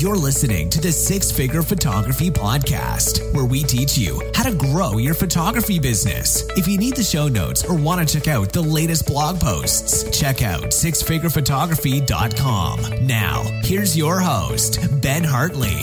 You're listening to the Six Figure Photography Podcast, where we teach you how to grow your photography business. If you need the show notes or want to check out the latest blog posts, check out sixfigurephotography.com. Now, here's your host, Ben Hartley.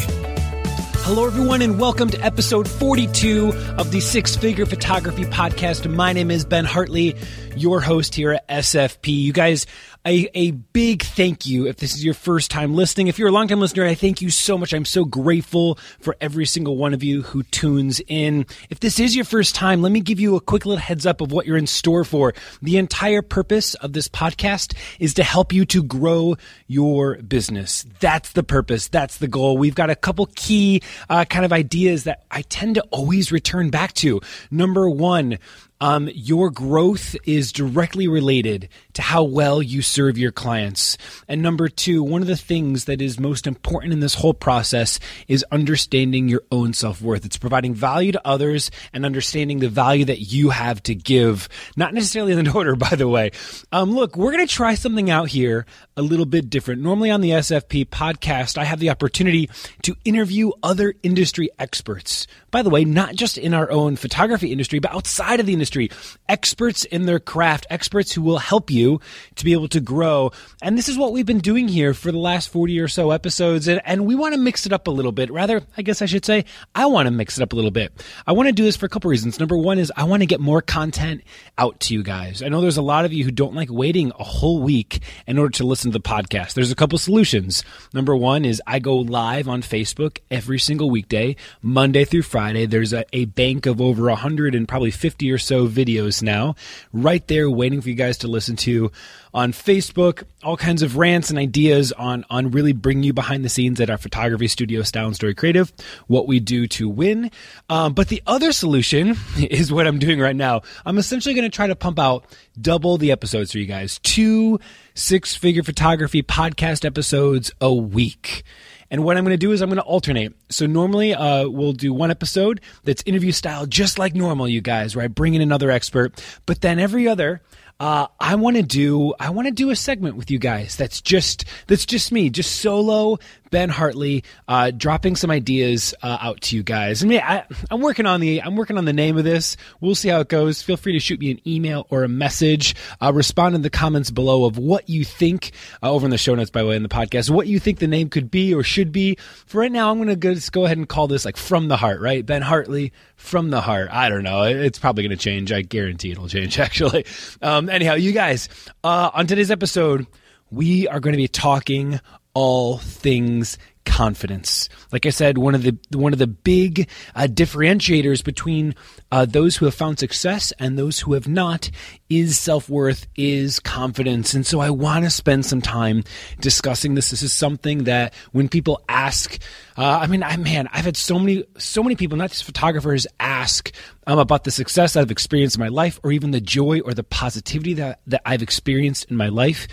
Hello, everyone, and welcome to episode 42 of the Six Figure Photography Podcast. My name is Ben Hartley, your host here at SFP. You guys, a, a big thank you if this is your first time listening. If you're a long time listener, I thank you so much. I'm so grateful for every single one of you who tunes in. If this is your first time, let me give you a quick little heads up of what you're in store for. The entire purpose of this podcast is to help you to grow your business. That's the purpose. That's the goal. We've got a couple key uh, kind of ideas that I tend to always return back to. Number one, um, your growth is directly related to how well you serve your clients. And number two, one of the things that is most important in this whole process is understanding your own self worth. It's providing value to others and understanding the value that you have to give. Not necessarily in the order, by the way. Um, look, we're going to try something out here a little bit different. Normally on the SFP podcast, I have the opportunity to interview other industry experts. By the way, not just in our own photography industry, but outside of the industry, experts in their craft, experts who will help you to be able to grow. And this is what we've been doing here for the last 40 or so episodes. And, and we want to mix it up a little bit. Rather, I guess I should say, I want to mix it up a little bit. I want to do this for a couple reasons. Number one is I want to get more content out to you guys. I know there's a lot of you who don't like waiting a whole week in order to listen to the podcast. There's a couple solutions. Number one is I go live on Facebook every single weekday, Monday through Friday. There's a, a bank of over 100 and probably 50 or so videos now right there waiting for you guys to listen to on Facebook, all kinds of rants and ideas on, on really bringing you behind the scenes at our photography studio, Style and Story Creative, what we do to win. Um, but the other solution is what I'm doing right now. I'm essentially going to try to pump out double the episodes for you guys, two six figure photography podcast episodes a week. And what I'm going to do is I'm going to alternate. So normally uh, we'll do one episode that's interview style, just like normal, you guys, where I bring in another expert. But then every other, uh, I want to do I want to do a segment with you guys. That's just that's just me, just solo Ben Hartley, uh, dropping some ideas uh, out to you guys. And I, I'm working on the I'm working on the name of this. We'll see how it goes. Feel free to shoot me an email or a message. Uh, respond in the comments below of what you think uh, over in the show notes, by the way, in the podcast, what you think the name could be or should be. For right now, I'm going to go ahead and call this like from the heart, right? Ben Hartley from the heart. I don't know. It's probably going to change. I guarantee it'll change. Actually. Um, anyhow, you guys, uh, on today's episode we are going to be talking all things confidence. Like I said, one of the one of the big uh, differentiators between uh, those who have found success and those who have not is self worth, is confidence, and so I want to spend some time discussing this. This is something that when people ask, uh, I mean, I man, I've had so many so many people, not just photographers, ask um, about the success I've experienced in my life, or even the joy or the positivity that that I've experienced in my life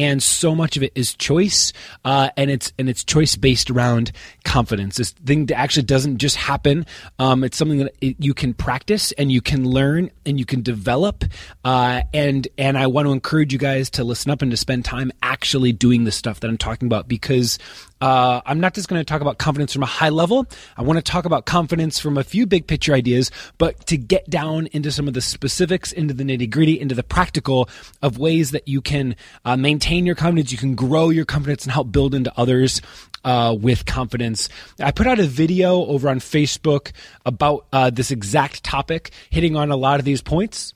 and so much of it is choice. uh, and it's and it's choice based around confidence. This thing that actually doesn't just happen. Um, it's something that it, you can practice and you can learn and you can develop. Uh, and and I want to encourage you guys to listen up and to spend time actually doing the stuff that I'm talking about because uh, I'm not just going to talk about confidence from a high level. I want to talk about confidence from a few big picture ideas, but to get down into some of the specifics, into the nitty gritty, into the practical of ways that you can uh, maintain your confidence, you can grow your confidence and help build into others uh, with confidence. I put out a video over on Facebook about uh, this exact topic, hitting on a lot of these points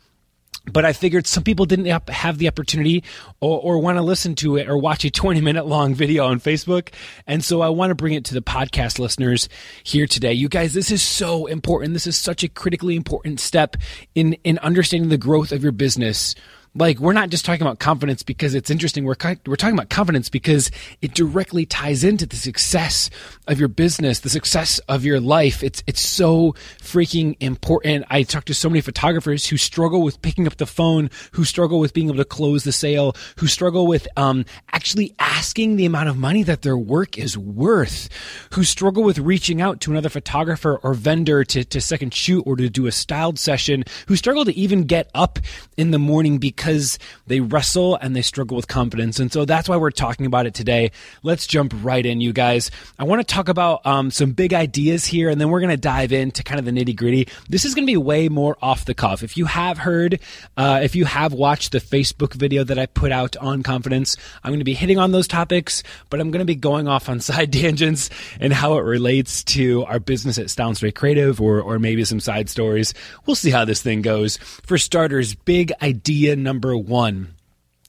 but I figured some people didn't have the opportunity or, or want to listen to it or watch a 20 minute long video on Facebook. And so I want to bring it to the podcast listeners here today. You guys, this is so important. This is such a critically important step in, in understanding the growth of your business like we're not just talking about confidence because it's interesting. We're we're talking about confidence because it directly ties into the success of your business, the success of your life. It's it's so freaking important. I talk to so many photographers who struggle with picking up the phone, who struggle with being able to close the sale, who struggle with um, actually asking the amount of money that their work is worth, who struggle with reaching out to another photographer or vendor to to second shoot or to do a styled session, who struggle to even get up in the morning because because they wrestle and they struggle with confidence. And so that's why we're talking about it today. Let's jump right in, you guys. I want to talk about um, some big ideas here, and then we're going to dive into kind of the nitty gritty. This is going to be way more off the cuff. If you have heard, uh, if you have watched the Facebook video that I put out on confidence, I'm going to be hitting on those topics, but I'm going to be going off on side tangents and how it relates to our business at Straight Creative or, or maybe some side stories. We'll see how this thing goes. For starters, big idea number number one.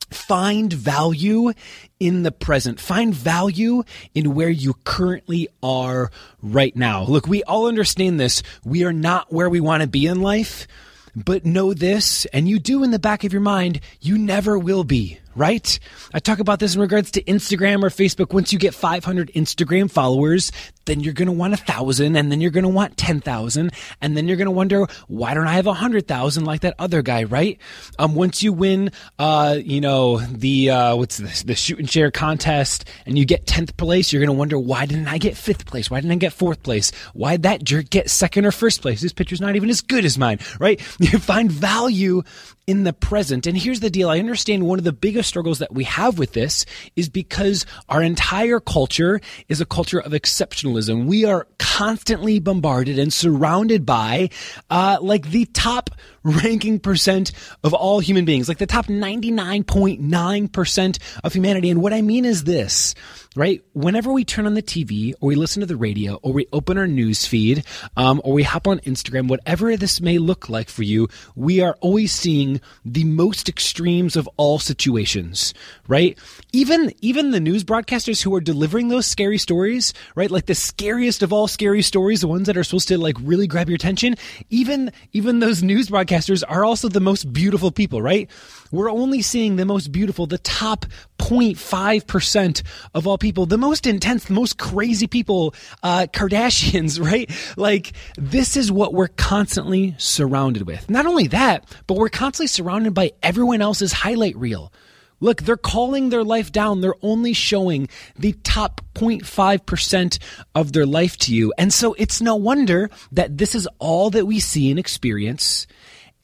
Find value in the present. Find value in where you currently are right now. Look, we all understand this. We are not where we want to be in life, but know this, and you do in the back of your mind, you never will be right? I talk about this in regards to Instagram or Facebook. Once you get 500 Instagram followers, then you're going to want a thousand and then you're going to want 10,000 and then you're going to wonder, why don't I have a hundred thousand like that other guy, right? Um, once you win, uh, you know, the, uh, what's this, the shoot and share contest and you get 10th place, you're going to wonder, why didn't I get fifth place? Why didn't I get fourth place? Why did that jerk get second or first place? This picture's not even as good as mine, right? You find value in the present. And here's the deal. I understand one of the biggest struggles that we have with this is because our entire culture is a culture of exceptionalism. We are constantly bombarded and surrounded by, uh, like the top ranking percent of all human beings, like the top 99.9% of humanity. And what I mean is this, right? Whenever we turn on the TV or we listen to the radio or we open our news feed, um, or we hop on Instagram, whatever this may look like for you, we are always seeing the most extremes of all situations, right? Even, even the news broadcasters who are delivering those scary stories, right? Like the scariest of all scary stories, the ones that are supposed to like really grab your attention, even, even those news broadcasters are also the most beautiful people, right? We're only seeing the most beautiful, the top 0.5% of all people, the most intense, the most crazy people, uh, Kardashians, right? Like, this is what we're constantly surrounded with. Not only that, but we're constantly surrounded by everyone else's highlight reel. Look, they're calling their life down. They're only showing the top 0.5% of their life to you. And so it's no wonder that this is all that we see and experience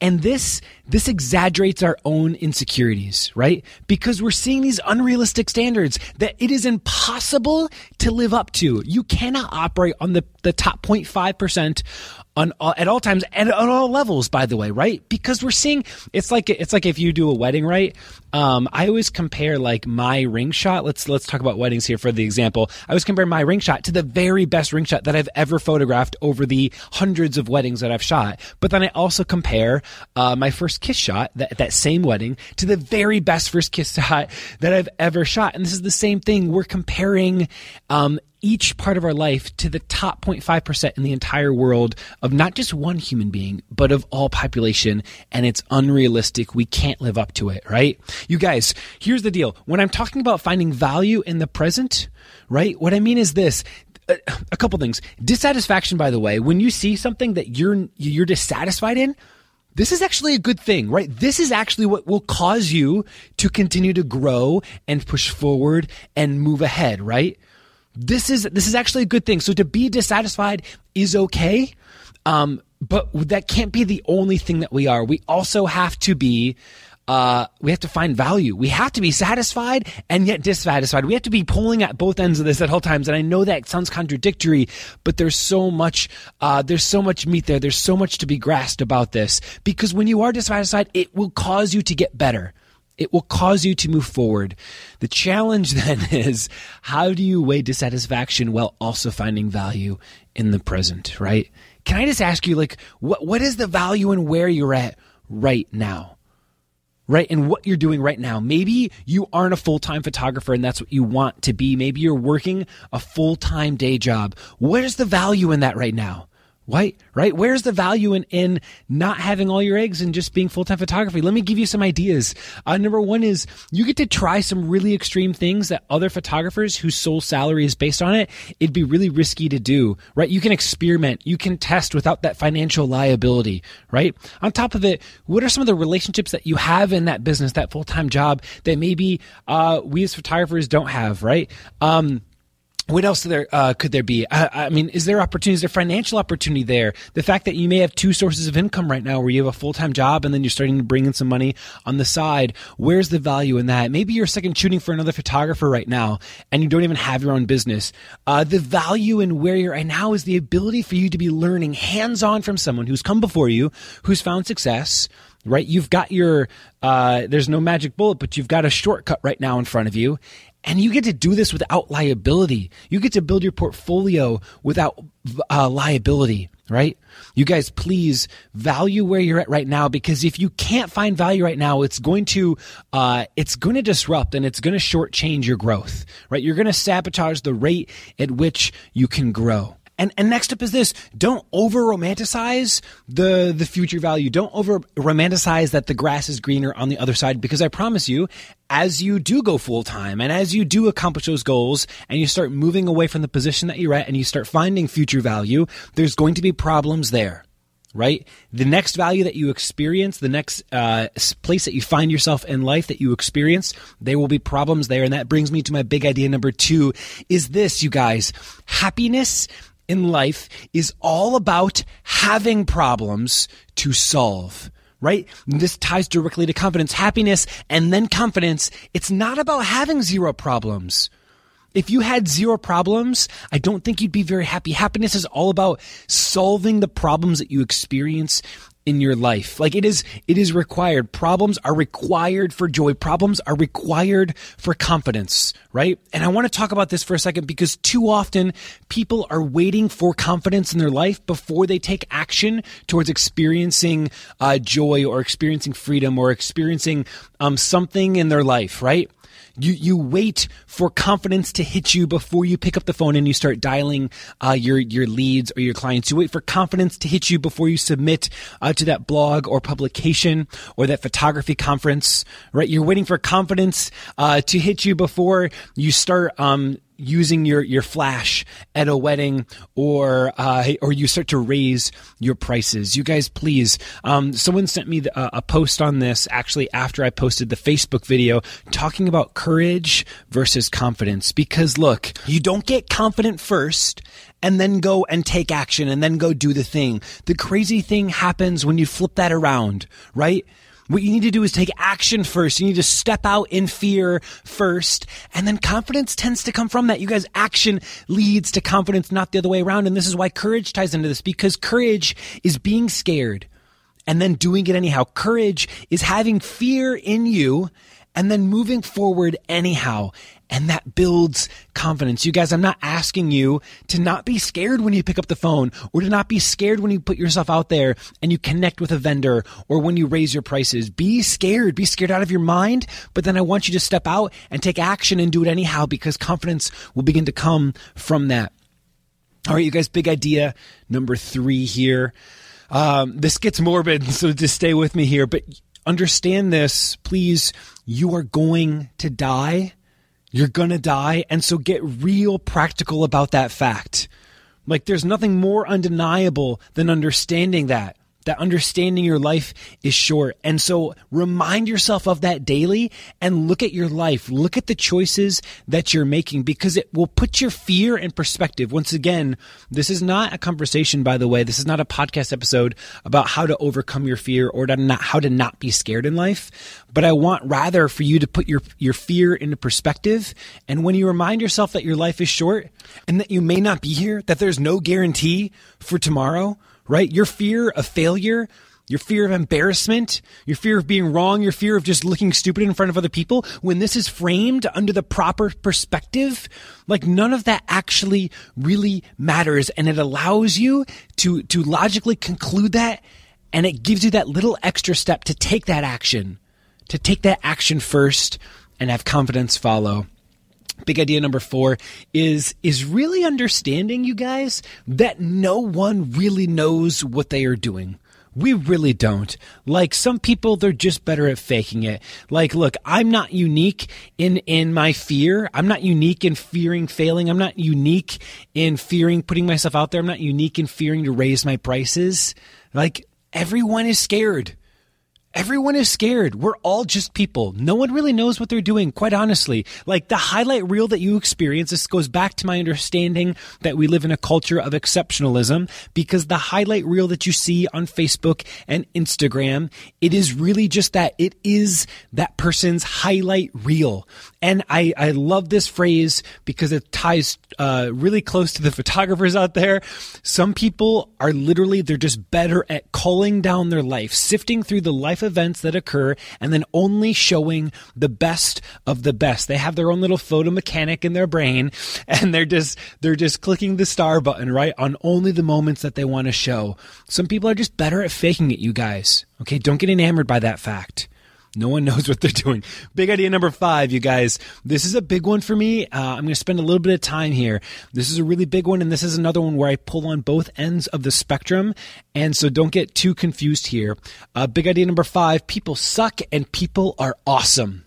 and this this exaggerates our own insecurities, right? Because we're seeing these unrealistic standards that it is impossible to live up to. You cannot operate on the, the top 0.5% on at all times and on all levels by the way right because we're seeing it's like it's like if you do a wedding right um, i always compare like my ring shot let's let's talk about weddings here for the example i always compare my ring shot to the very best ring shot that i've ever photographed over the hundreds of weddings that i've shot but then i also compare uh, my first kiss shot that, at that same wedding to the very best first kiss shot that i've ever shot and this is the same thing we're comparing um, each part of our life to the top 0.5% in the entire world of not just one human being, but of all population. And it's unrealistic. We can't live up to it, right? You guys, here's the deal. When I'm talking about finding value in the present, right? What I mean is this a couple things. Dissatisfaction, by the way, when you see something that you're you're dissatisfied in, this is actually a good thing, right? This is actually what will cause you to continue to grow and push forward and move ahead, right? This is this is actually a good thing. So to be dissatisfied is okay, um, but that can't be the only thing that we are. We also have to be uh, we have to find value. We have to be satisfied and yet dissatisfied. We have to be pulling at both ends of this at all times. And I know that sounds contradictory, but there's so much, uh, there's so much meat there. There's so much to be grasped about this because when you are dissatisfied, it will cause you to get better. It will cause you to move forward. The challenge then is how do you weigh dissatisfaction while also finding value in the present, right? Can I just ask you, like, what, what is the value in where you're at right now? Right? And what you're doing right now. Maybe you aren't a full time photographer and that's what you want to be. Maybe you're working a full time day job. Where's the value in that right now? Right, right. Where's the value in, in not having all your eggs and just being full time photography? Let me give you some ideas. Uh, number one is you get to try some really extreme things that other photographers whose sole salary is based on it, it'd be really risky to do, right? You can experiment, you can test without that financial liability, right? On top of it, what are some of the relationships that you have in that business, that full time job that maybe uh, we as photographers don't have, right? Um, what else there uh, could there be? I, I, mean, is there opportunities? Is there financial opportunity there? The fact that you may have two sources of income right now, where you have a full time job and then you're starting to bring in some money on the side. Where's the value in that? Maybe you're second shooting for another photographer right now, and you don't even have your own business. Uh, the value in where you're right now is the ability for you to be learning hands on from someone who's come before you, who's found success right? You've got your, uh, there's no magic bullet, but you've got a shortcut right now in front of you. And you get to do this without liability. You get to build your portfolio without uh, liability, right? You guys, please value where you're at right now because if you can't find value right now, it's going to uh, it's going to disrupt and it's going to shortchange your growth, right? You're going to sabotage the rate at which you can grow. And and next up is this: don't over romanticize the the future value. Don't over romanticize that the grass is greener on the other side because I promise you, as you do go full time and as you do accomplish those goals and you start moving away from the position that you're at and you start finding future value, there's going to be problems there right? The next value that you experience, the next uh, place that you find yourself in life that you experience, there will be problems there. And that brings me to my big idea number two is this, you guys. Happiness in life is all about having problems to solve right? This ties directly to confidence, happiness, and then confidence. It's not about having zero problems. If you had zero problems, I don't think you'd be very happy. Happiness is all about solving the problems that you experience in your life. Like it is, it is required. Problems are required for joy. Problems are required for confidence, right? And I want to talk about this for a second because too often people are waiting for confidence in their life before they take action towards experiencing uh, joy or experiencing freedom or experiencing um, something in their life, right? You you wait for confidence to hit you before you pick up the phone and you start dialing uh, your your leads or your clients. You wait for confidence to hit you before you submit uh, to that blog or publication or that photography conference. Right? You're waiting for confidence uh, to hit you before you start um, using your your flash at a wedding or uh, or you start to raise your prices. You guys please um, someone sent me the, uh, a post on this actually after i posted the facebook video talking about courage versus confidence. Because look you don't get confident first and then go and take action and then go do the thing. The crazy thing happens when you flip that around right what you need to do is take action first. You need to step out in fear first. And then confidence tends to come from that. You guys, action leads to confidence, not the other way around. And this is why courage ties into this because courage is being scared and then doing it anyhow. Courage is having fear in you and then moving forward anyhow. And that builds confidence. You guys, I'm not asking you to not be scared when you pick up the phone or to not be scared when you put yourself out there and you connect with a vendor or when you raise your prices. Be scared. Be scared out of your mind. But then I want you to step out and take action and do it anyhow because confidence will begin to come from that. All right, you guys, big idea number three here. Um, this gets morbid, so just stay with me here. But understand this, please. You are going to die you're gonna die. And so get real practical about that fact. Like there's nothing more undeniable than understanding that. That understanding your life is short. And so remind yourself of that daily and look at your life. Look at the choices that you're making because it will put your fear in perspective. Once again, this is not a conversation, by the way. This is not a podcast episode about how to overcome your fear or to not, how to not be scared in life. But I want rather for you to put your, your fear into perspective. And when you remind yourself that your life is short and that you may not be here, that there's no guarantee for tomorrow, right? Your fear of failure, your fear of embarrassment, your fear of being wrong, your fear of just looking stupid in front of other people, when this is framed under the proper perspective, like none of that actually really matters. And it allows you to, to logically conclude that. And it gives you that little extra step to take that action, to take that action first and have confidence follow big idea number four is is really understanding you guys that no one really knows what they are doing we really don't. Like some people, they're just better at faking it. Like, look, I'm not unique in, in my fear. I'm not unique in fearing failing. I'm not unique in fearing putting myself out there. I'm not unique in fearing to raise my prices. Like everyone is scared. Everyone is scared. We're all just people. No one really knows what they're doing, quite honestly. Like the highlight reel that you experience, this goes back to my understanding that we live in a culture of exceptionalism because the highlight reel that you see on Facebook and Instagram, it is really just that. It is that person's highlight reel. And I, I love this phrase because it ties uh, really close to the photographers out there. Some people are literally, they're just better at culling down their life, sifting through the life events that occur and then only showing the best of the best. They have their own little photo mechanic in their brain and they're just they're just clicking the star button right on only the moments that they want to show. Some people are just better at faking it, you guys. Okay, don't get enamored by that fact. No one knows what they're doing. Big idea number five, you guys. This is a big one for me. Uh, I'm going to spend a little bit of time here. This is a really big one, and this is another one where I pull on both ends of the spectrum. And so don't get too confused here. Uh, big idea number five people suck and people are awesome.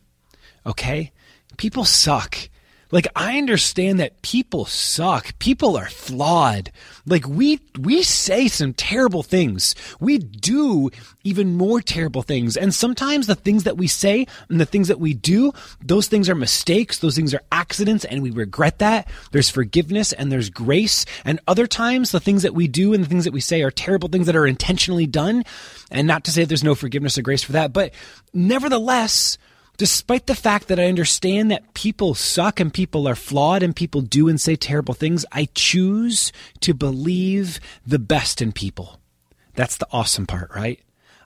Okay? People suck. Like I understand that people suck. People are flawed. Like we we say some terrible things. We do even more terrible things. And sometimes the things that we say and the things that we do, those things are mistakes, those things are accidents and we regret that. There's forgiveness and there's grace. And other times the things that we do and the things that we say are terrible things that are intentionally done. And not to say there's no forgiveness or grace for that, but nevertheless, despite the fact that I understand that people suck and people are flawed and people do and say terrible things, I choose to believe the best in people. That's the awesome part, right?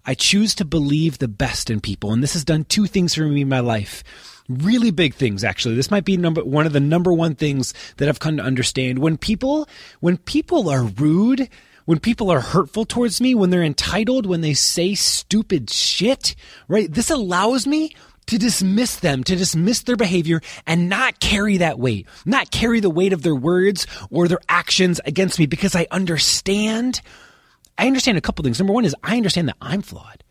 I choose to believe the best in people. And this has done two things for me in my life. Really big things, actually. This might be number one of the number one things that I've come to understand. When people, when people are rude, when people are hurtful towards me, when they're entitled, when they say stupid shit, right? This allows me to dismiss them, to dismiss their behavior and not carry that weight, not carry the weight of their words or their actions against me because I understand. I understand a couple things. Number one is I understand that I'm flawed.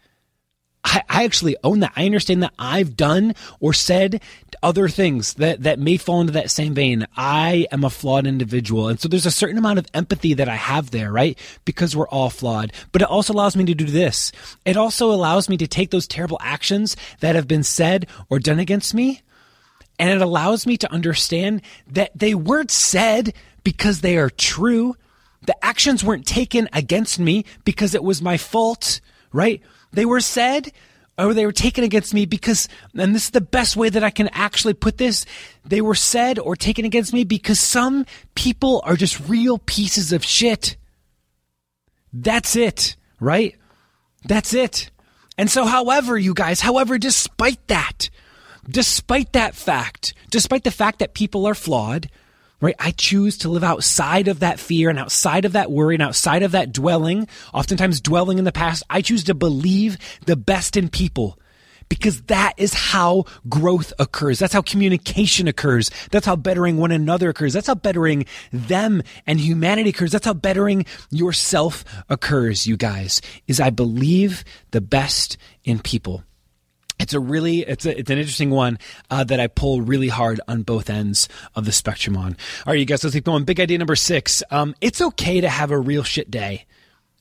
I, I actually own that. I understand that I've done or said other things that, that may fall into that same vein. I am a flawed individual. And so there's a certain amount of empathy that I have there, right? Because we're all flawed. But it also allows me to do this. It also allows me to take those terrible actions that have been said or done against me. And it allows me to understand that they weren't said because they are true. The actions weren't taken against me because it was my fault, right? They were said or they were taken against me because, and this is the best way that I can actually put this, they were said or taken against me because some people are just real pieces of shit. That's it, right? That's it. And so, however, you guys, however, despite that, despite that fact, despite the fact that people are flawed, right? I choose to live outside of that fear and outside of that worry and outside of that dwelling, oftentimes dwelling in the past. I choose to believe the best in people because that is how growth occurs. That's how communication occurs. That's how bettering one another occurs. That's how bettering them and humanity occurs. That's how bettering yourself occurs, you guys, is I believe the best in people it's a really it's a, it's an interesting one uh, that I pull really hard on both ends of the spectrum on. All right, you guys, let's keep going. Big idea number six. Um, it's okay to have a real shit day.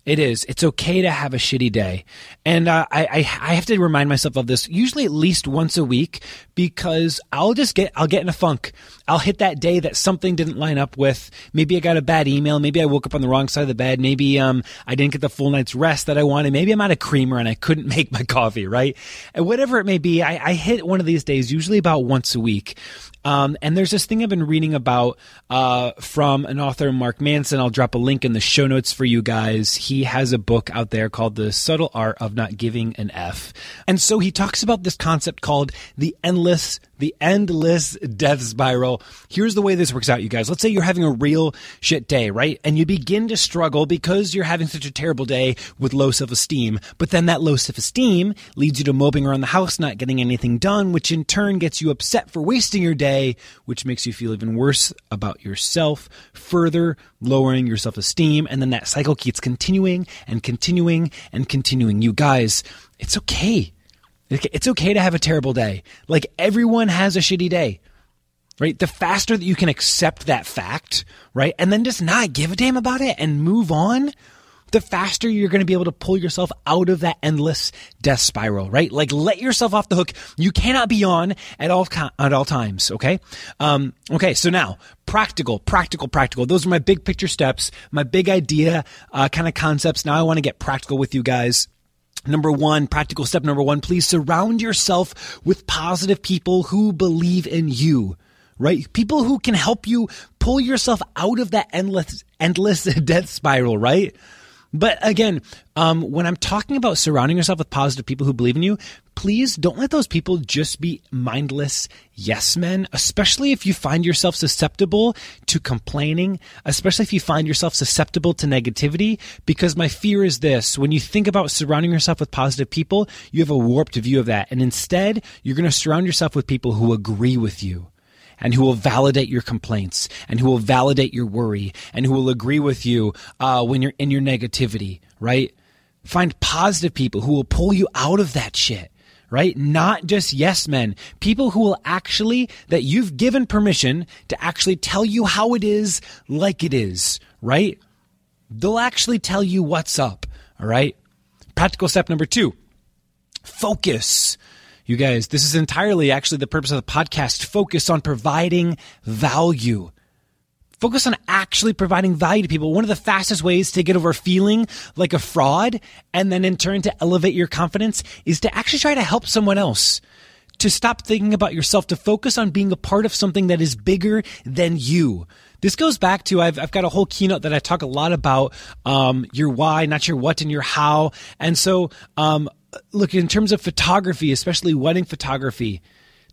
It is. It's okay to have a shitty day. And uh, I, I, I have to remind myself of this usually at least once a week because I'll just get, I'll get in a funk. I'll hit that day that something didn't line up with. Maybe I got a bad email. Maybe I woke up on the wrong side of the bed. Maybe, um, I didn't get the full night's rest that I wanted. Maybe I'm out of creamer and I couldn't make my coffee, right? And whatever it may be, I, I hit one of these days, usually about once a week. Um, and there's this thing I've been reading about uh, from an author, Mark Manson. I'll drop a link in the show notes for you guys. He has a book out there called The Subtle Art of Not Giving an F. And so he talks about this concept called the endless the endless death spiral. Here's the way this works out, you guys. Let's say you're having a real shit day, right? And you begin to struggle because you're having such a terrible day with low self esteem. But then that low self esteem leads you to moping around the house, not getting anything done, which in turn gets you upset for wasting your day, which makes you feel even worse about yourself, further lowering your self esteem. And then that cycle keeps continuing and continuing and continuing. You guys, it's okay it's okay to have a terrible day. Like everyone has a shitty day, right? The faster that you can accept that fact, right? And then just not give a damn about it and move on, the faster you're going to be able to pull yourself out of that endless death spiral, right? Like let yourself off the hook. You cannot be on at all, at all times. Okay. Um, okay. So now practical, practical, practical. Those are my big picture steps, my big idea, uh, kind of concepts. Now I want to get practical with you guys. Number one, practical step number one, please surround yourself with positive people who believe in you, right? People who can help you pull yourself out of that endless, endless death spiral, right? But again, um, when I'm talking about surrounding yourself with positive people who believe in you, please don't let those people just be mindless yes men, especially if you find yourself susceptible to complaining, especially if you find yourself susceptible to negativity. Because my fear is this when you think about surrounding yourself with positive people, you have a warped view of that. And instead, you're going to surround yourself with people who agree with you and who will validate your complaints and who will validate your worry and who will agree with you uh, when you're in your negativity, right? Find positive people who will pull you out of that shit right? Not just yes men, people who will actually, that you've given permission to actually tell you how it is like it is, right? They'll actually tell you what's up, all right? Practical step number two focus. You guys, this is entirely actually the purpose of the podcast. Focus on providing value. Focus on actually providing value to people. One of the fastest ways to get over feeling like a fraud and then in turn to elevate your confidence is to actually try to help someone else. To stop thinking about yourself, to focus on being a part of something that is bigger than you. This goes back to I've, I've got a whole keynote that I talk a lot about um, your why, not your what, and your how. And so um, look, in terms of photography, especially wedding photography,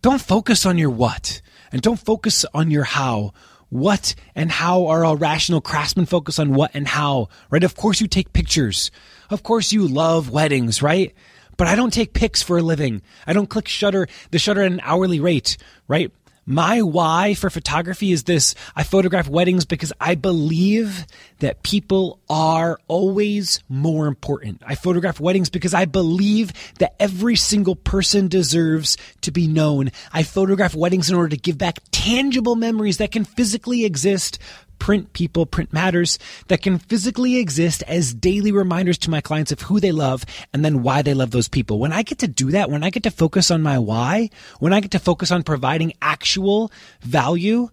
don't focus on your what and don't focus on your how. What and how are all rational craftsmen focus on what and how, right? Of course you take pictures. Of course you love weddings, right? But I don't take pics for a living. I don't click shutter, the shutter at an hourly rate, right? My why for photography is this. I photograph weddings because I believe that people are always more important. I photograph weddings because I believe that every single person deserves to be known. I photograph weddings in order to give back tangible memories that can physically exist print people, print matters that can physically exist as daily reminders to my clients of who they love and then why they love those people. When I get to do that, when I get to focus on my why, when I get to focus on providing actual value,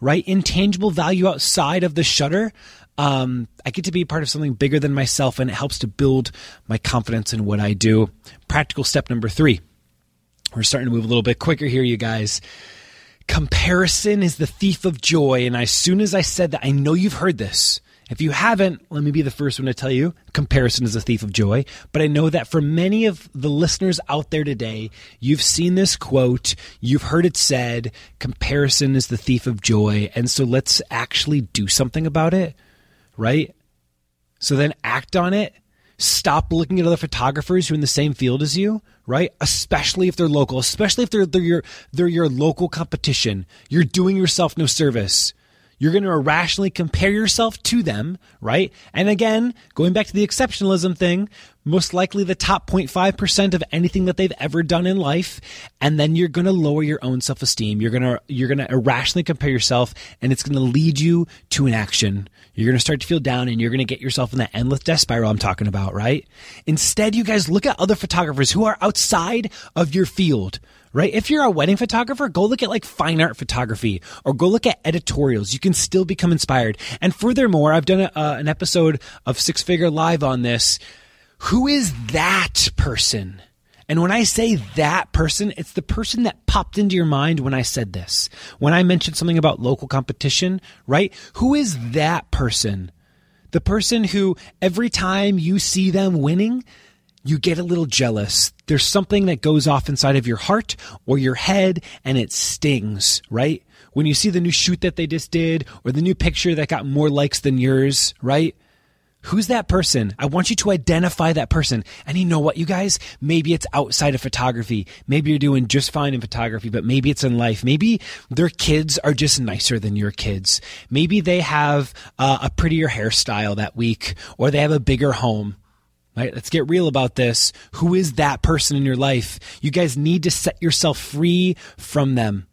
right? Intangible value outside of the shutter, um, I get to be part of something bigger than myself and it helps to build my confidence in what I do. Practical step number three. We're starting to move a little bit quicker here, you guys. Comparison is the thief of joy. And as soon as I said that, I know you've heard this. If you haven't, let me be the first one to tell you comparison is a thief of joy. But I know that for many of the listeners out there today, you've seen this quote, you've heard it said, comparison is the thief of joy. And so let's actually do something about it, right? So then act on it stop looking at other photographers who are in the same field as you, right? Especially if they're local, especially if they're, they're your they're your local competition. You're doing yourself no service. You're going to irrationally compare yourself to them, right? And again, going back to the exceptionalism thing, most likely the top 0.5% of anything that they've ever done in life and then you're going to lower your own self-esteem you're going to you're going to irrationally compare yourself and it's going to lead you to an action you're going to start to feel down and you're going to get yourself in that endless death spiral I'm talking about right instead you guys look at other photographers who are outside of your field right? If you're a wedding photographer, go look at like fine art photography or go look at editorials. You can still become inspired. And furthermore, I've done a, uh, an episode of Six Figure Live on this who is that person? And when I say that person, it's the person that popped into your mind when I said this. When I mentioned something about local competition, right? Who is that person? The person who every time you see them winning, you get a little jealous. There's something that goes off inside of your heart or your head and it stings, right? When you see the new shoot that they just did or the new picture that got more likes than yours, right? Who's that person? I want you to identify that person. And you know what, you guys? Maybe it's outside of photography. Maybe you're doing just fine in photography, but maybe it's in life. Maybe their kids are just nicer than your kids. Maybe they have uh, a prettier hairstyle that week, or they have a bigger home. Right? Let's get real about this. Who is that person in your life? You guys need to set yourself free from them,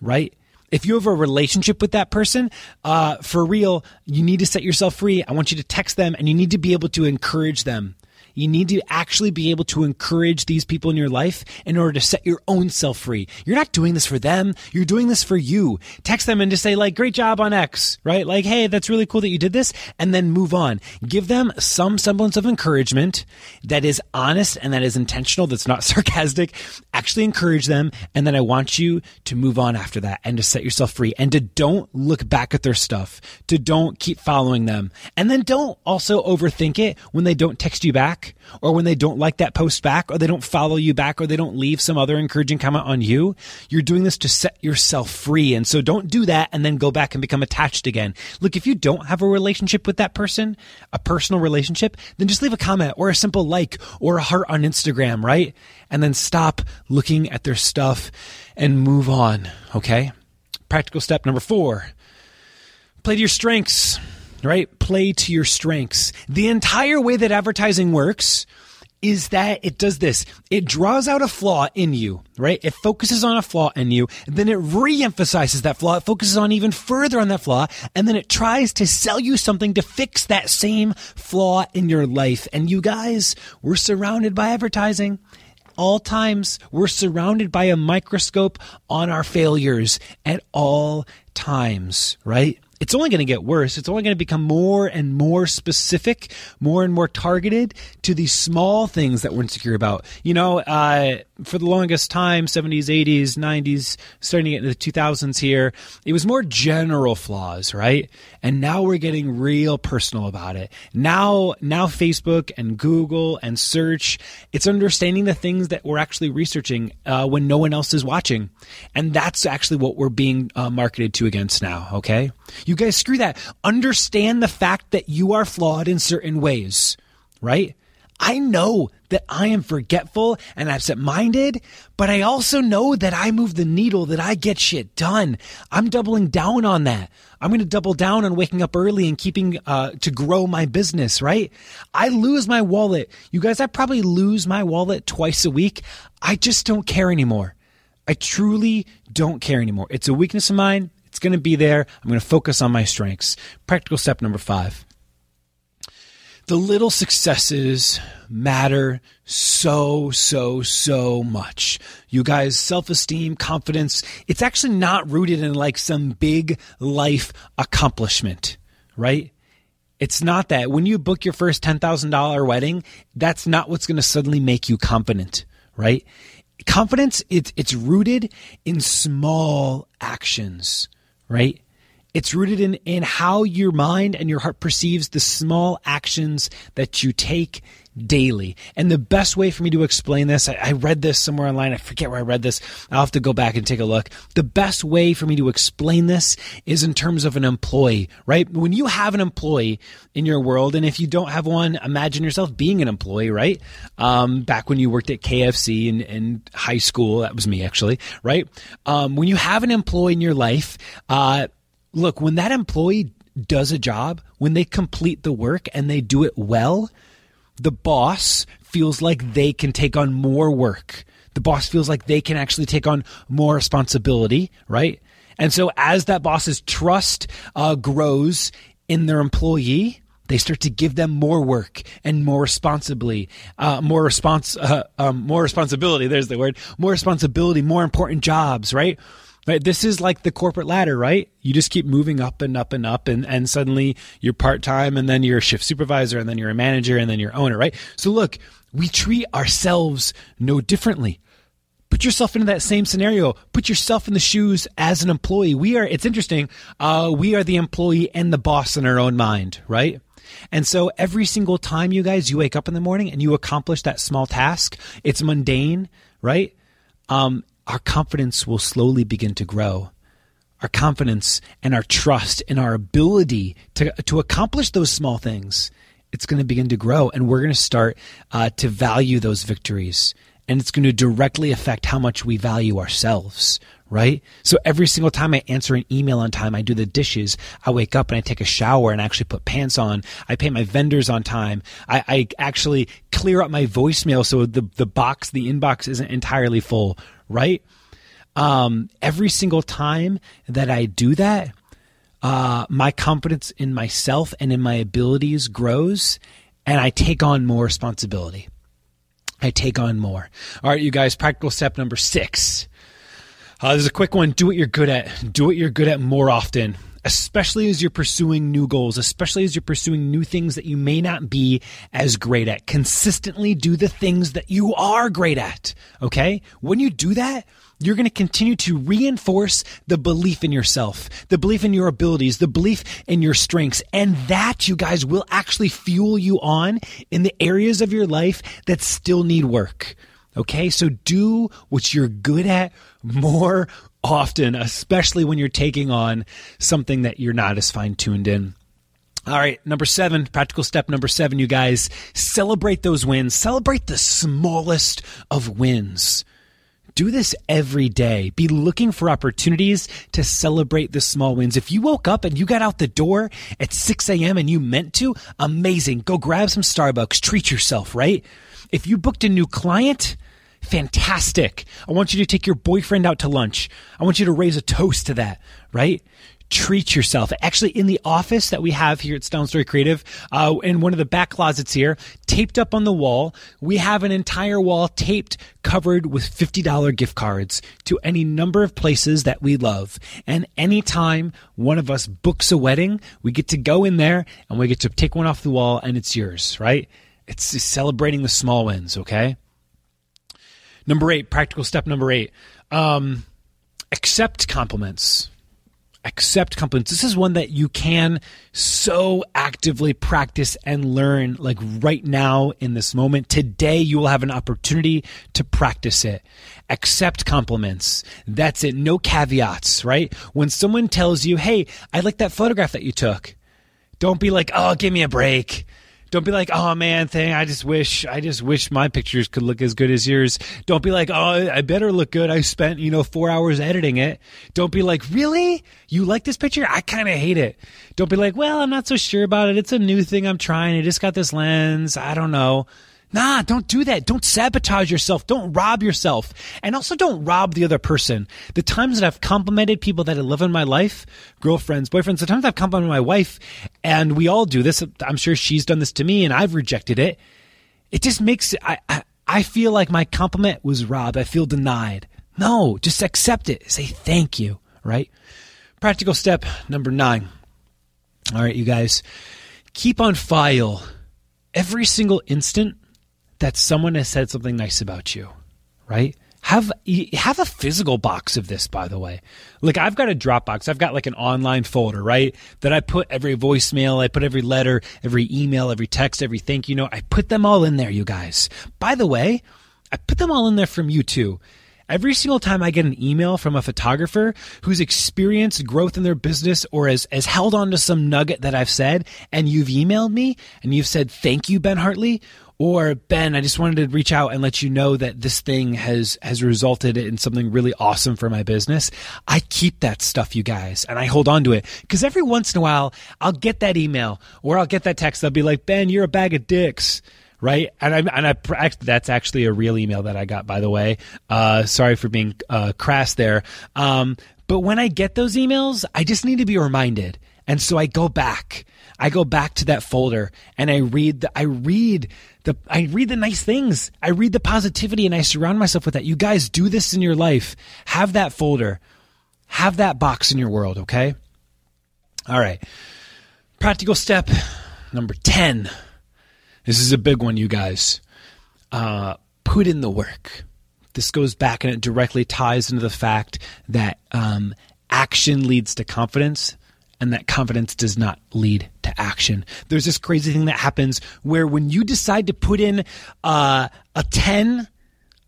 right? If you have a relationship with that person, uh, for real, you need to set yourself free. I want you to text them and you need to be able to encourage them. You need to actually be able to encourage these people in your life in order to set your own self free. You're not doing this for them. You're doing this for you. Text them and just say like, great job on X, right? Like, hey, that's really cool that you did this and then move on. Give them some semblance of encouragement that is honest and that is intentional. That's not sarcastic. Actually encourage them. And then I want you to move on after that and to set yourself free and to don't look back at their stuff, to don't keep following them. And then don't also overthink it when they don't text you back or when they don't like that post back or they don't follow you back or they don't leave some other encouraging comment on you, you're doing this to set yourself free. And so don't do that and then go back and become attached again. Look, if you don't have a relationship with that person, a personal relationship, then just leave a comment or a simple like or a heart on Instagram, right? And then stop looking at their stuff and move on. Okay. Practical step number four play to your strengths right? Play to your strengths. The entire way that advertising works is that it does this. It draws out a flaw in you, right? It focuses on a flaw in you, then it re-emphasizes that flaw. It focuses on even further on that flaw, and then it tries to sell you something to fix that same flaw in your life. And you guys, we're surrounded by advertising all times. We're surrounded by a microscope on our failures at all times, right? It's only going to get worse. It's only going to become more and more specific, more and more targeted to these small things that we're insecure about. You know, uh, for the longest time, 70s, 80s, 90s, starting into the 2000s here, it was more general flaws, right? And now we're getting real personal about it. Now, now Facebook and Google and search, it's understanding the things that we're actually researching uh, when no one else is watching. And that's actually what we're being uh, marketed to against now, okay? You guys screw that. Understand the fact that you are flawed in certain ways, right? I know that I am forgetful and absent minded, but I also know that I move the needle, that I get shit done. I'm doubling down on that. I'm going to double down on waking up early and keeping uh, to grow my business, right? I lose my wallet. You guys, I probably lose my wallet twice a week. I just don't care anymore. I truly don't care anymore. It's a weakness of mine. It's going to be there. I'm going to focus on my strengths. Practical step number five. The little successes matter so, so, so much. You guys, self esteem, confidence, it's actually not rooted in like some big life accomplishment, right? It's not that. When you book your first $10,000 wedding, that's not what's going to suddenly make you confident, right? Confidence, it's, it's rooted in small actions right? It's rooted in, in how your mind and your heart perceives the small actions that you take daily. And the best way for me to explain this, I, I, read this somewhere online. I forget where I read this. I'll have to go back and take a look. The best way for me to explain this is in terms of an employee, right? When you have an employee in your world, and if you don't have one, imagine yourself being an employee, right? Um, back when you worked at KFC in, in high school, that was me actually, right? Um, when you have an employee in your life, uh, look, when that employee does a job, when they complete the work and they do it well, the boss feels like they can take on more work. The boss feels like they can actually take on more responsibility, right? And so as that boss's trust uh, grows in their employee, they start to give them more work and more responsibly, uh, more response, uh, um, more responsibility. There's the word, more responsibility, more important jobs, right? Right. This is like the corporate ladder, right? You just keep moving up and up and up, and, and suddenly you're part time, and then you're a shift supervisor, and then you're a manager, and then you're owner, right? So look, we treat ourselves no differently. Put yourself into that same scenario. Put yourself in the shoes as an employee. We are, it's interesting. Uh, we are the employee and the boss in our own mind, right? And so every single time you guys, you wake up in the morning and you accomplish that small task, it's mundane, right? Um, our confidence will slowly begin to grow. Our confidence and our trust in our ability to, to accomplish those small things, it's going to begin to grow. And we're going to start uh, to value those victories and it's going to directly affect how much we value ourselves, right? So every single time I answer an email on time, I do the dishes, I wake up and I take a shower and I actually put pants on. I pay my vendors on time. I, I actually clear up my voicemail so the, the box, the inbox isn't entirely full, right? Um, every single time that I do that, uh, my confidence in myself and in my abilities grows and I take on more responsibility. I take on more. All right, you guys, practical step number six. Uh, this is a quick one. Do what you're good at. Do what you're good at more often, especially as you're pursuing new goals, especially as you're pursuing new things that you may not be as great at. Consistently do the things that you are great at. Okay? When you do that, you're going to continue to reinforce the belief in yourself, the belief in your abilities, the belief in your strengths. And that, you guys, will actually fuel you on in the areas of your life that still need work. Okay. So do what you're good at more often, especially when you're taking on something that you're not as fine tuned in. All right, number seven, practical step number seven, you guys, celebrate those wins. Celebrate the smallest of wins. Do this every day. Be looking for opportunities to celebrate the small wins. If you woke up and you got out the door at 6 a.m. and you meant to, amazing. Go grab some Starbucks. Treat yourself, right? If you booked a new client, fantastic. I want you to take your boyfriend out to lunch. I want you to raise a toast to that, right? treat yourself. Actually, in the office that we have here at Stone Story Creative, uh, in one of the back closets here, taped up on the wall, we have an entire wall taped, covered with $50 gift cards to any number of places that we love. And anytime one of us books a wedding, we get to go in there and we get to take one off the wall and it's yours, right? It's celebrating the small wins, okay? Number eight, practical step number eight. Um, accept compliments accept compliments. This is one that you can so actively practice and learn like right now in this moment. Today you will have an opportunity to practice it. Accept compliments. That's it. No caveats, right? When someone tells you, "Hey, I like that photograph that you took." Don't be like, "Oh, give me a break." Don't be like, oh man, thing. I just wish, I just wish my pictures could look as good as yours. Don't be like, oh, I better look good. I spent, you know, four hours editing it. Don't be like, really? You like this picture? I kind of hate it. Don't be like, well, I'm not so sure about it. It's a new thing I'm trying. I just got this lens. I don't know. Nah, don't do that. Don't sabotage yourself. Don't rob yourself. And also don't rob the other person. The times that I've complimented people that I love in my life, girlfriends, boyfriends, the times I've complimented my wife, and we all do this. I'm sure she's done this to me and I've rejected it. It just makes I, I, I feel like my compliment was robbed. I feel denied. No, just accept it. Say thank you, right? Practical step number nine. All right, you guys, keep on file every single instant that someone has said something nice about you, right? Have have a physical box of this, by the way. Like I've got a Dropbox. I've got like an online folder, right? That I put every voicemail, I put every letter, every email, every text, every thank you note. I put them all in there, you guys. By the way, I put them all in there from you too. Every single time I get an email from a photographer who's experienced growth in their business or has, has held on to some nugget that I've said, and you've emailed me and you've said, Thank you, Ben Hartley, or Ben, I just wanted to reach out and let you know that this thing has has resulted in something really awesome for my business. I keep that stuff, you guys, and I hold on to it because every once in a while I'll get that email or I'll get that text. They'll be like, Ben, you're a bag of dicks right? And I, and I, that's actually a real email that I got, by the way. Uh, sorry for being uh, crass there. Um, but when I get those emails, I just need to be reminded. And so I go back. I go back to that folder and I read the, I read the, I read the nice things. I read the positivity and I surround myself with that. You guys do this in your life. Have that folder. Have that box in your world, okay? All right. Practical step number 10 this is a big one, you guys. Uh, put in the work. This goes back and it directly ties into the fact that um, action leads to confidence and that confidence does not lead to action. There's this crazy thing that happens where when you decide to put in uh, a 10,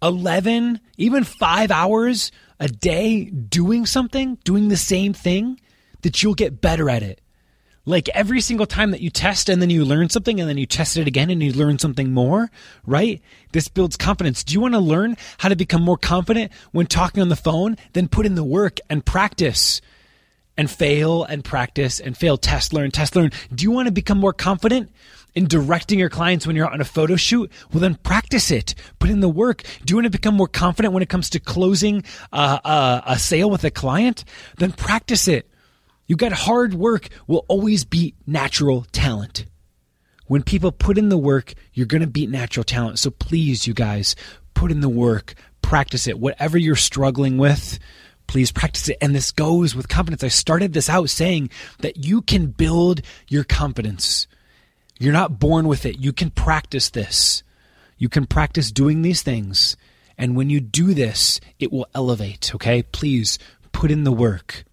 11, even five hours a day doing something, doing the same thing, that you'll get better at it like every single time that you test and then you learn something and then you test it again and you learn something more, right? This builds confidence. Do you want to learn how to become more confident when talking on the phone? Then put in the work and practice and fail and practice and fail, test, learn, test, learn. Do you want to become more confident in directing your clients when you're on a photo shoot? Well, then practice it. Put in the work. Do you want to become more confident when it comes to closing uh, uh, a sale with a client? Then practice it. You got hard work will always beat natural talent. When people put in the work, you're going to beat natural talent. So please, you guys, put in the work, practice it. Whatever you're struggling with, please practice it. And this goes with confidence. I started this out saying that you can build your confidence. You're not born with it. You can practice this. You can practice doing these things. And when you do this, it will elevate. Okay? Please put in the work.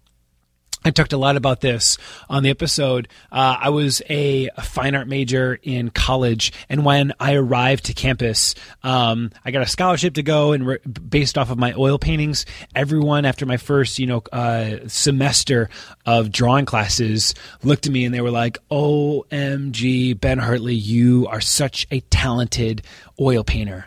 I talked a lot about this on the episode. Uh, I was a, a, fine art major in college, and when I arrived to campus, um, I got a scholarship to go, and re- based off of my oil paintings, everyone after my first, you know, uh, semester of drawing classes looked at me and they were like, "OMG, Ben Hartley, you are such a talented oil painter."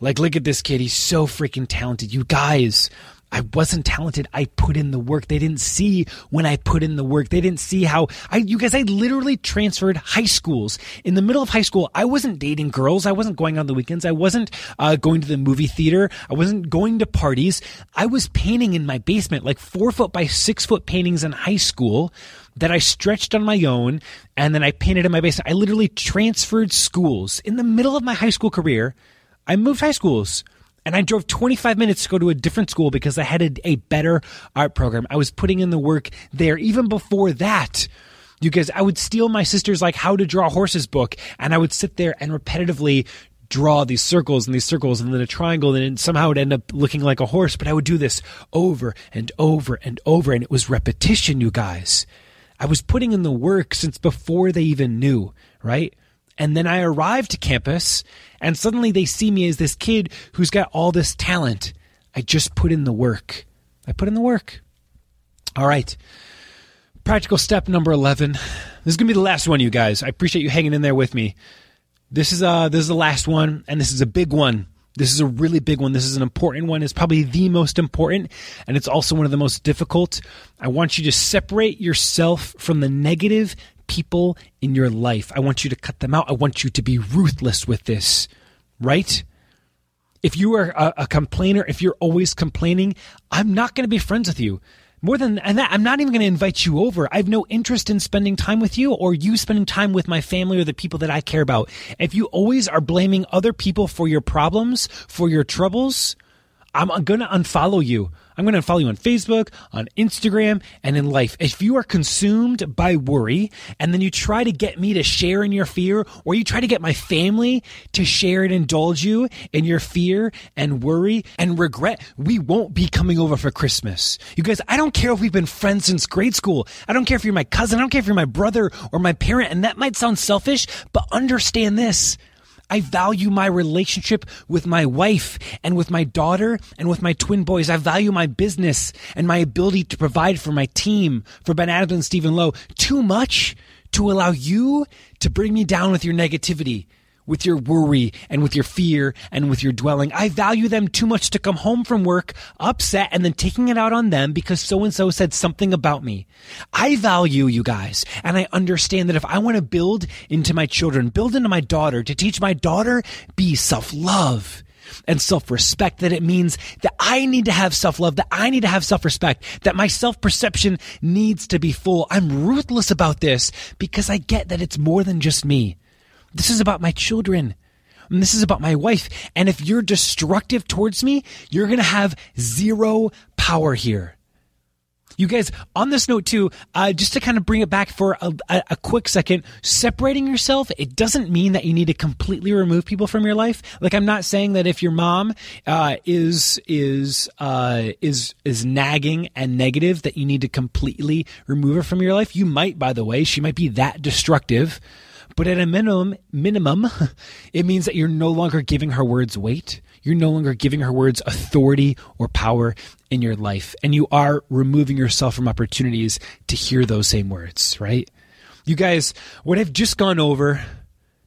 Like, look at this kid; he's so freaking talented. You guys I wasn't talented. I put in the work. They didn't see when I put in the work. They didn't see how I, you guys, I literally transferred high schools. In the middle of high school, I wasn't dating girls. I wasn't going on the weekends. I wasn't uh, going to the movie theater. I wasn't going to parties. I was painting in my basement, like four foot by six foot paintings in high school that I stretched on my own and then I painted in my basement. I literally transferred schools in the middle of my high school career. I moved high schools and I drove 25 minutes to go to a different school because I had a, a better art program. I was putting in the work there. Even before that, you guys, I would steal my sister's like how to draw horses book and I would sit there and repetitively draw these circles and these circles and then a triangle and somehow it would end up looking like a horse. But I would do this over and over and over and it was repetition, you guys. I was putting in the work since before they even knew, right? And then I arrive to campus and suddenly they see me as this kid who's got all this talent. I just put in the work. I put in the work. All right. Practical step number 11. This is going to be the last one, you guys. I appreciate you hanging in there with me. This is uh this is the last one and this is a big one. This is a really big one. This is an important one. It's probably the most important, and it's also one of the most difficult. I want you to separate yourself from the negative people in your life. I want you to cut them out. I want you to be ruthless with this, right? If you are a, a complainer, if you're always complaining, I'm not going to be friends with you. More than and that, I'm not even going to invite you over. I have no interest in spending time with you or you spending time with my family or the people that I care about. If you always are blaming other people for your problems, for your troubles, I'm going to unfollow you. I'm going to follow you on Facebook, on Instagram, and in life. If you are consumed by worry and then you try to get me to share in your fear, or you try to get my family to share and indulge you in your fear and worry and regret, we won't be coming over for Christmas. You guys, I don't care if we've been friends since grade school. I don't care if you're my cousin. I don't care if you're my brother or my parent. And that might sound selfish, but understand this. I value my relationship with my wife and with my daughter and with my twin boys. I value my business and my ability to provide for my team, for Ben Adams and Stephen Lowe, too much to allow you to bring me down with your negativity. With your worry and with your fear and with your dwelling. I value them too much to come home from work upset and then taking it out on them because so and so said something about me. I value you guys and I understand that if I want to build into my children, build into my daughter to teach my daughter be self-love and self-respect that it means that I need to have self-love, that I need to have self-respect, that my self-perception needs to be full. I'm ruthless about this because I get that it's more than just me. This is about my children. And this is about my wife. And if you're destructive towards me, you're going to have zero power here. You guys, on this note too, uh, just to kind of bring it back for a, a, quick second, separating yourself, it doesn't mean that you need to completely remove people from your life. Like I'm not saying that if your mom uh, is is uh, is is nagging and negative, that you need to completely remove her from your life. You might, by the way, she might be that destructive. But at a minimum, minimum, it means that you're no longer giving her words weight. You're no longer giving her words authority or power in your life. And you are removing yourself from opportunities to hear those same words, right? You guys, what I've just gone over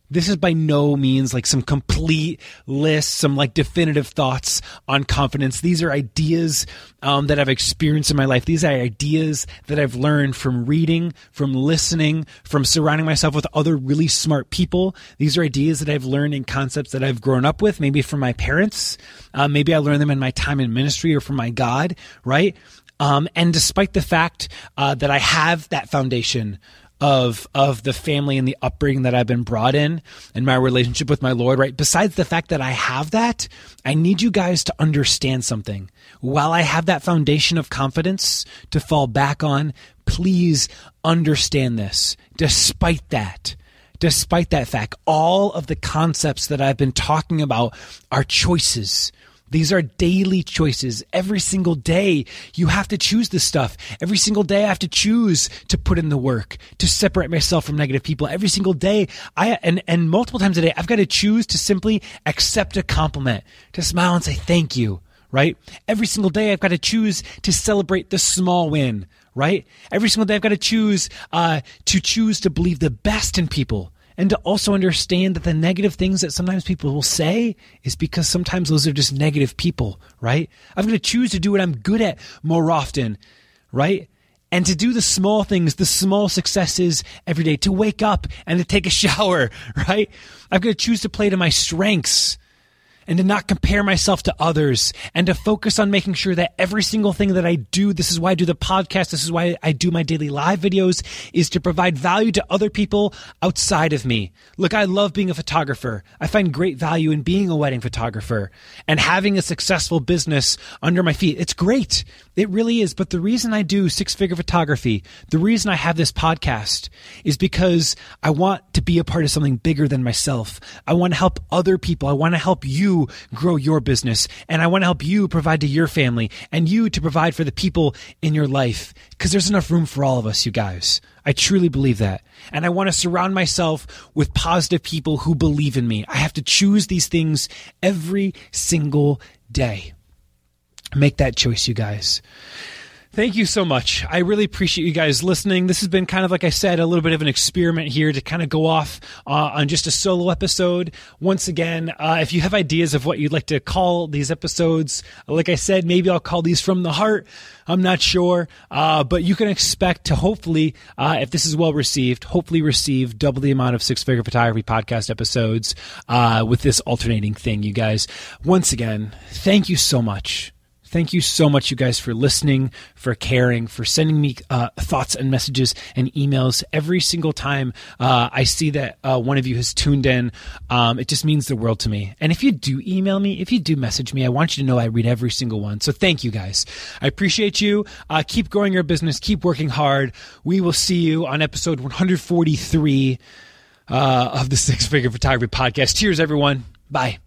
this is by no means like some complete list, some like definitive thoughts on confidence. These are ideas um, that I've experienced in my life. These are ideas that I've learned from reading, from listening, from surrounding myself with other really smart people. These are ideas that I've learned in concepts that I've grown up with, maybe from my parents. Uh, maybe I learned them in my time in ministry or from my God, right? Um, and despite the fact uh, that I have that foundation of of the family and the upbringing that I've been brought in and my relationship with my Lord, right? Besides the fact that I have that, I need you guys to understand something. While I have that foundation of confidence to fall back on, please understand this. Despite that, despite that fact, all of the concepts that I've been talking about are choices. These are daily choices. Every single day, you have to choose this stuff. Every single day, I have to choose to put in the work, to separate myself from negative people. Every single day, I, and, and multiple times a day, I've got to choose to simply accept a compliment, to smile and say thank you, right? Every single day, I've got to choose to celebrate the small win, right? Every single day, I've got to choose, uh, to choose to believe the best in people and to also understand that the negative things that sometimes people will say is because sometimes those are just negative people, right? I'm going to choose to do what I'm good at more often, right? And to do the small things, the small successes every day, to wake up and to take a shower, right? I'm going to choose to play to my strengths and to not compare myself to others and to focus on making sure that every single thing that I do, this is why I do the podcast, this is why I do my daily live videos, is to provide value to other people outside of me. Look, I love being a photographer. I find great value in being a wedding photographer and having a successful business under my feet. It's great. It really is. But the reason I do six figure photography, the reason I have this podcast is because I want to be a part of something bigger than myself. I want to help other people. I want to help you grow your business. And I want to help you provide to your family and you to provide for the people in your life because there's enough room for all of us, you guys. I truly believe that. And I want to surround myself with positive people who believe in me. I have to choose these things every single day. Make that choice, you guys. Thank you so much. I really appreciate you guys listening. This has been kind of, like I said, a little bit of an experiment here to kind of go off uh, on just a solo episode. Once again, uh, if you have ideas of what you'd like to call these episodes, like I said, maybe I'll call these from the heart. I'm not sure, uh, but you can expect to hopefully, uh, if this is well received, hopefully receive double the amount of six figure photography podcast episodes uh, with this alternating thing, you guys. Once again, thank you so much Thank you so much, you guys, for listening, for caring, for sending me uh, thoughts and messages and emails every single time uh, I see that uh, one of you has tuned in. Um, it just means the world to me. And if you do email me, if you do message me, I want you to know I read every single one. So thank you, guys. I appreciate you. Uh, keep growing your business. Keep working hard. We will see you on episode 143 uh, of the Six Figure Photography Podcast. Cheers, everyone. Bye.